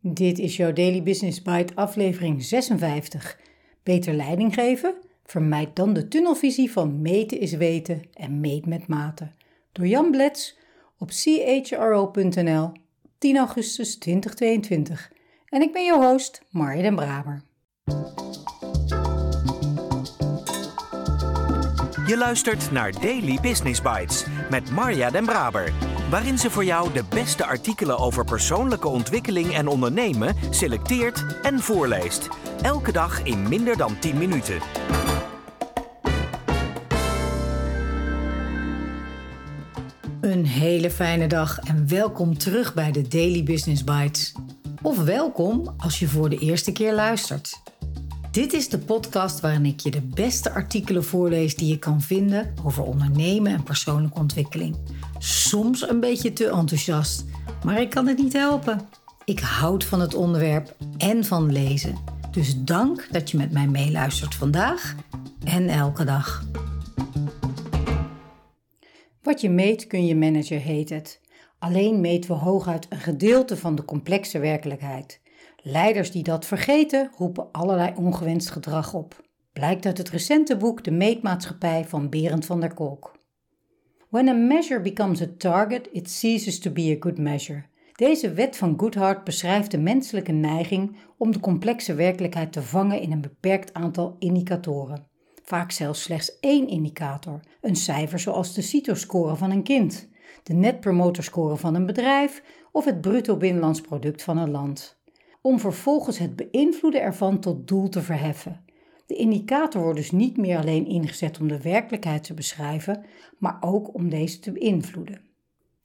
Dit is jouw Daily Business Bite aflevering 56. Beter leiding geven? Vermijd dan de tunnelvisie van meten is weten en meet met mate. Door Jan Blets op chro.nl 10 augustus 2022. En ik ben jouw host, Marja den Braber. Je luistert naar Daily Business Bites met Marja den Braber waarin ze voor jou de beste artikelen over persoonlijke ontwikkeling en ondernemen selecteert en voorleest. Elke dag in minder dan 10 minuten. Een hele fijne dag en welkom terug bij de Daily Business Bites. Of welkom als je voor de eerste keer luistert. Dit is de podcast waarin ik je de beste artikelen voorlees die je kan vinden over ondernemen en persoonlijke ontwikkeling. Soms een beetje te enthousiast, maar ik kan het niet helpen. Ik houd van het onderwerp en van lezen. Dus dank dat je met mij meeluistert vandaag en elke dag. Wat je meet kun je managen, heet het. Alleen meten we hooguit een gedeelte van de complexe werkelijkheid. Leiders die dat vergeten, roepen allerlei ongewenst gedrag op. Blijkt uit het recente boek De Meetmaatschappij van Berend van der Kolk. When a measure becomes a target, it ceases to be a good measure. Deze wet van Goodhart beschrijft de menselijke neiging om de complexe werkelijkheid te vangen in een beperkt aantal indicatoren. Vaak zelfs slechts één indicator, een cijfer zoals de CITO-score van een kind, de Net Promoter van een bedrijf of het bruto binnenlands product van een land om vervolgens het beïnvloeden ervan tot doel te verheffen. De indicator wordt dus niet meer alleen ingezet om de werkelijkheid te beschrijven, maar ook om deze te beïnvloeden.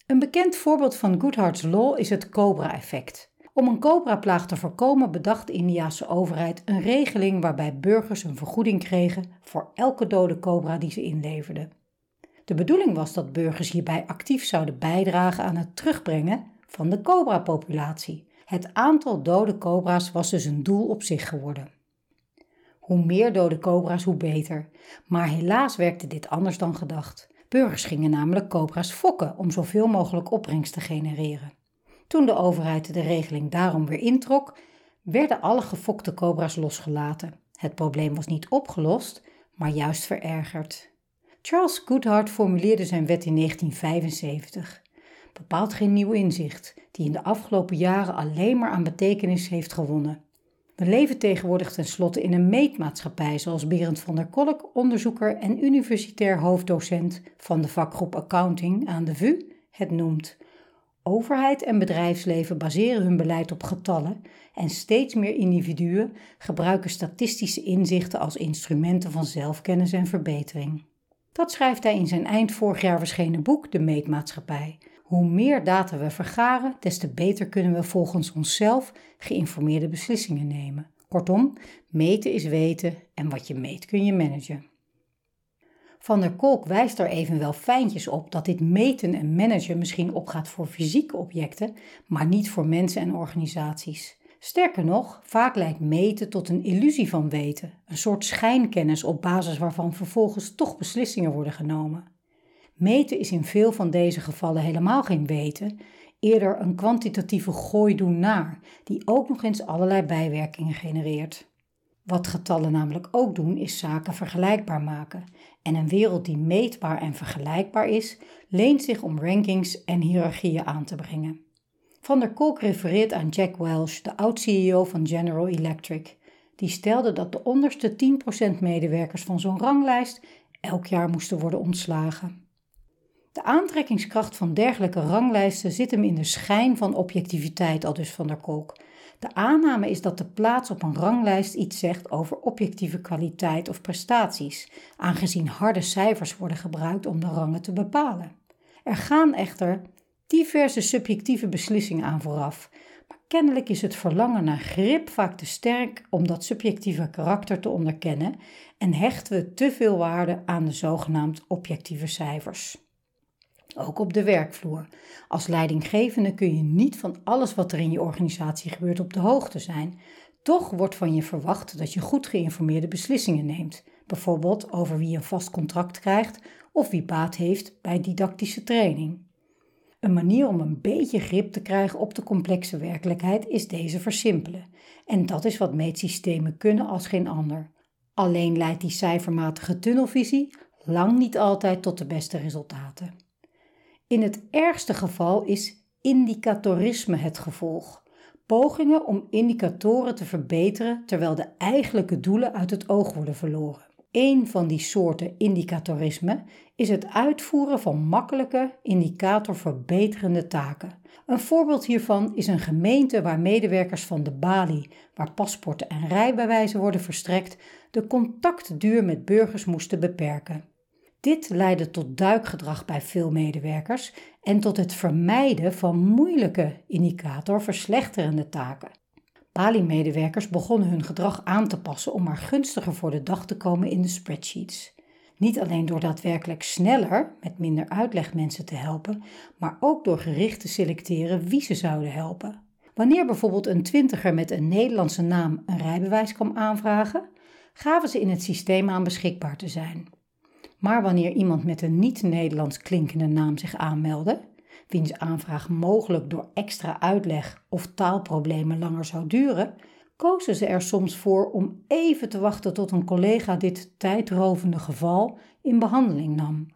Een bekend voorbeeld van Goodhart's Law is het cobra-effect. Om een cobra-plaag te voorkomen bedacht de Indiase overheid een regeling waarbij burgers een vergoeding kregen voor elke dode cobra die ze inleverden. De bedoeling was dat burgers hierbij actief zouden bijdragen aan het terugbrengen van de cobra-populatie, het aantal dode cobra's was dus een doel op zich geworden. Hoe meer dode cobra's, hoe beter. Maar helaas werkte dit anders dan gedacht. Burgers gingen namelijk cobra's fokken om zoveel mogelijk opbrengst te genereren. Toen de overheid de regeling daarom weer introk, werden alle gefokte cobra's losgelaten. Het probleem was niet opgelost, maar juist verergerd. Charles Goodhart formuleerde zijn wet in 1975 bepaalt geen nieuw inzicht, die in de afgelopen jaren alleen maar aan betekenis heeft gewonnen. We leven tegenwoordig tenslotte in een meetmaatschappij, zoals Berend van der Kolk, onderzoeker en universitair hoofddocent van de vakgroep Accounting aan de VU, het noemt. Overheid en bedrijfsleven baseren hun beleid op getallen en steeds meer individuen gebruiken statistische inzichten als instrumenten van zelfkennis en verbetering. Dat schrijft hij in zijn eind vorig jaar verschenen boek De Meetmaatschappij, hoe meer data we vergaren, des te beter kunnen we volgens onszelf geïnformeerde beslissingen nemen. Kortom, meten is weten en wat je meet kun je managen. Van der Kolk wijst er evenwel fijntjes op dat dit meten en managen misschien opgaat voor fysieke objecten, maar niet voor mensen en organisaties. Sterker nog, vaak leidt meten tot een illusie van weten, een soort schijnkennis op basis waarvan vervolgens toch beslissingen worden genomen. Meten is in veel van deze gevallen helemaal geen weten, eerder een kwantitatieve gooi doen naar, die ook nog eens allerlei bijwerkingen genereert. Wat getallen namelijk ook doen, is zaken vergelijkbaar maken. En een wereld die meetbaar en vergelijkbaar is, leent zich om rankings en hiërarchieën aan te brengen. Van der Kolk refereert aan Jack Welch, de oud-CEO van General Electric. Die stelde dat de onderste 10% medewerkers van zo'n ranglijst elk jaar moesten worden ontslagen. De aantrekkingskracht van dergelijke ranglijsten zit hem in de schijn van objectiviteit, al dus van der Kolk. De aanname is dat de plaats op een ranglijst iets zegt over objectieve kwaliteit of prestaties, aangezien harde cijfers worden gebruikt om de rangen te bepalen. Er gaan echter diverse subjectieve beslissingen aan vooraf, maar kennelijk is het verlangen naar grip vaak te sterk om dat subjectieve karakter te onderkennen en hechten we te veel waarde aan de zogenaamd objectieve cijfers. Ook op de werkvloer. Als leidinggevende kun je niet van alles wat er in je organisatie gebeurt op de hoogte zijn. Toch wordt van je verwacht dat je goed geïnformeerde beslissingen neemt, bijvoorbeeld over wie een vast contract krijgt of wie baat heeft bij didactische training. Een manier om een beetje grip te krijgen op de complexe werkelijkheid is deze versimpelen. En dat is wat meetsystemen kunnen als geen ander. Alleen leidt die cijfermatige tunnelvisie lang niet altijd tot de beste resultaten. In het ergste geval is indicatorisme het gevolg. Pogingen om indicatoren te verbeteren terwijl de eigenlijke doelen uit het oog worden verloren. Een van die soorten indicatorisme is het uitvoeren van makkelijke, indicatorverbeterende taken. Een voorbeeld hiervan is een gemeente waar medewerkers van de balie, waar paspoorten en rijbewijzen worden verstrekt, de contactduur met burgers moesten beperken. Dit leidde tot duikgedrag bij veel medewerkers en tot het vermijden van moeilijke indicatorverslechterende taken. Bali-medewerkers begonnen hun gedrag aan te passen om maar gunstiger voor de dag te komen in de spreadsheets. Niet alleen door daadwerkelijk sneller, met minder uitleg mensen te helpen, maar ook door gericht te selecteren wie ze zouden helpen. Wanneer bijvoorbeeld een twintiger met een Nederlandse naam een rijbewijs kwam aanvragen, gaven ze in het systeem aan beschikbaar te zijn. Maar wanneer iemand met een niet-Nederlands klinkende naam zich aanmeldde, wiens aanvraag mogelijk door extra uitleg of taalproblemen langer zou duren, kozen ze er soms voor om even te wachten tot een collega dit tijdrovende geval in behandeling nam.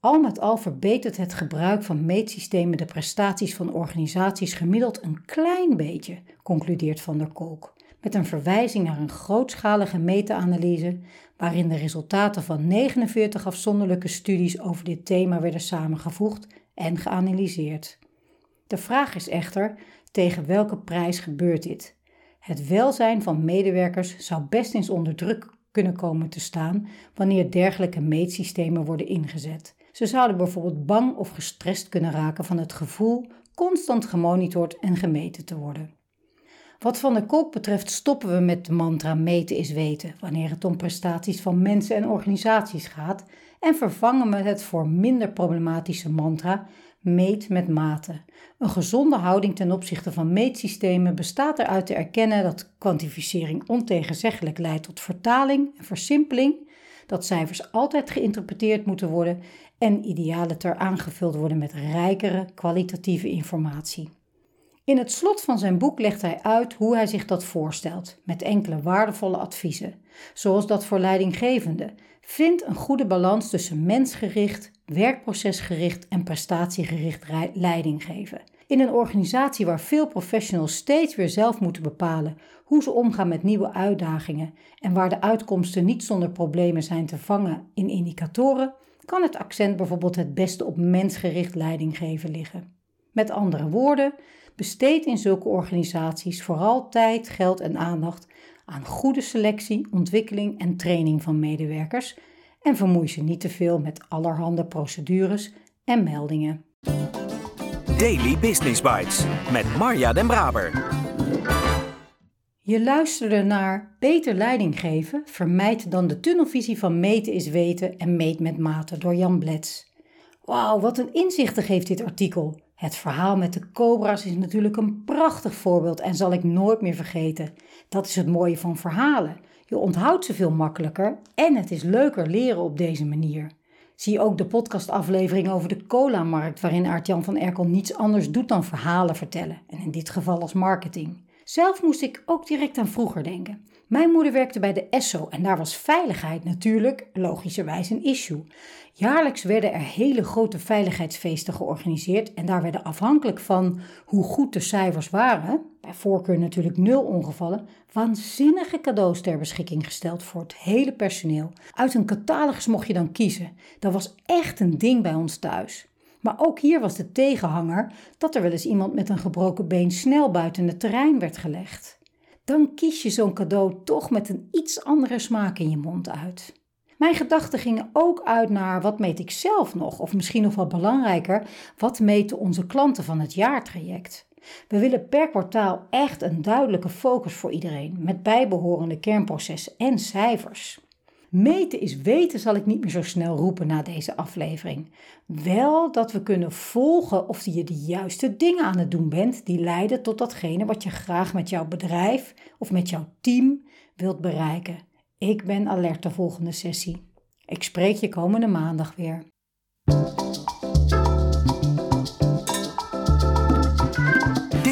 Al met al verbetert het gebruik van meetsystemen de prestaties van organisaties gemiddeld een klein beetje, concludeert Van der Kolk, met een verwijzing naar een grootschalige meta-analyse waarin de resultaten van 49 afzonderlijke studies over dit thema werden samengevoegd en geanalyseerd. De vraag is echter: tegen welke prijs gebeurt dit? Het welzijn van medewerkers zou best eens onder druk kunnen komen te staan wanneer dergelijke meetsystemen worden ingezet. Ze zouden bijvoorbeeld bang of gestrest kunnen raken van het gevoel constant gemonitord en gemeten te worden. Wat Van de Kolk betreft stoppen we met de mantra meten is weten wanneer het om prestaties van mensen en organisaties gaat en vervangen we het voor minder problematische mantra meet met mate. Een gezonde houding ten opzichte van meetsystemen bestaat eruit te erkennen dat kwantificering ontegenzeggelijk leidt tot vertaling en versimpeling, dat cijfers altijd geïnterpreteerd moeten worden en idealiter aangevuld worden met rijkere kwalitatieve informatie. In het slot van zijn boek legt hij uit hoe hij zich dat voorstelt, met enkele waardevolle adviezen, zoals dat voor leidinggevenden. Vind een goede balans tussen mensgericht, werkprocesgericht en prestatiegericht leiding geven. In een organisatie waar veel professionals steeds weer zelf moeten bepalen hoe ze omgaan met nieuwe uitdagingen en waar de uitkomsten niet zonder problemen zijn te vangen in indicatoren, kan het accent bijvoorbeeld het beste op mensgericht leidinggeven liggen. Met andere woorden, besteed in zulke organisaties vooral tijd, geld en aandacht aan goede selectie, ontwikkeling en training van medewerkers en vermoei ze niet te veel met allerhande procedures en meldingen. Daily Business Bites met Marja Den Braber. Je luisterde naar Beter leiding geven, vermijd dan de tunnelvisie van meten is weten en meet met mate door Jan Blets. Wauw, wat een inzichten geeft dit artikel. Het verhaal met de cobra's is natuurlijk een prachtig voorbeeld en zal ik nooit meer vergeten. Dat is het mooie van verhalen. Je onthoudt ze veel makkelijker en het is leuker leren op deze manier. Zie ook de podcastaflevering over de cola-markt, waarin Aart-Jan van Erkel niets anders doet dan verhalen vertellen, en in dit geval als marketing. Zelf moest ik ook direct aan vroeger denken. Mijn moeder werkte bij de ESSO en daar was veiligheid natuurlijk logischerwijs een issue. Jaarlijks werden er hele grote veiligheidsfeesten georganiseerd en daar werden afhankelijk van hoe goed de cijfers waren, bij voorkeur natuurlijk nul ongevallen, waanzinnige cadeaus ter beschikking gesteld voor het hele personeel. Uit een catalogus mocht je dan kiezen. Dat was echt een ding bij ons thuis. Maar ook hier was de tegenhanger dat er wel eens iemand met een gebroken been snel buiten het terrein werd gelegd. Dan kies je zo'n cadeau toch met een iets andere smaak in je mond uit. Mijn gedachten gingen ook uit naar wat meet ik zelf nog, of misschien nog wel belangrijker, wat meten onze klanten van het jaartraject. We willen per kwartaal echt een duidelijke focus voor iedereen, met bijbehorende kernprocessen en cijfers. Meten is weten, zal ik niet meer zo snel roepen na deze aflevering. Wel dat we kunnen volgen of je de juiste dingen aan het doen bent die leiden tot datgene wat je graag met jouw bedrijf of met jouw team wilt bereiken. Ik ben alert de volgende sessie. Ik spreek je komende maandag weer.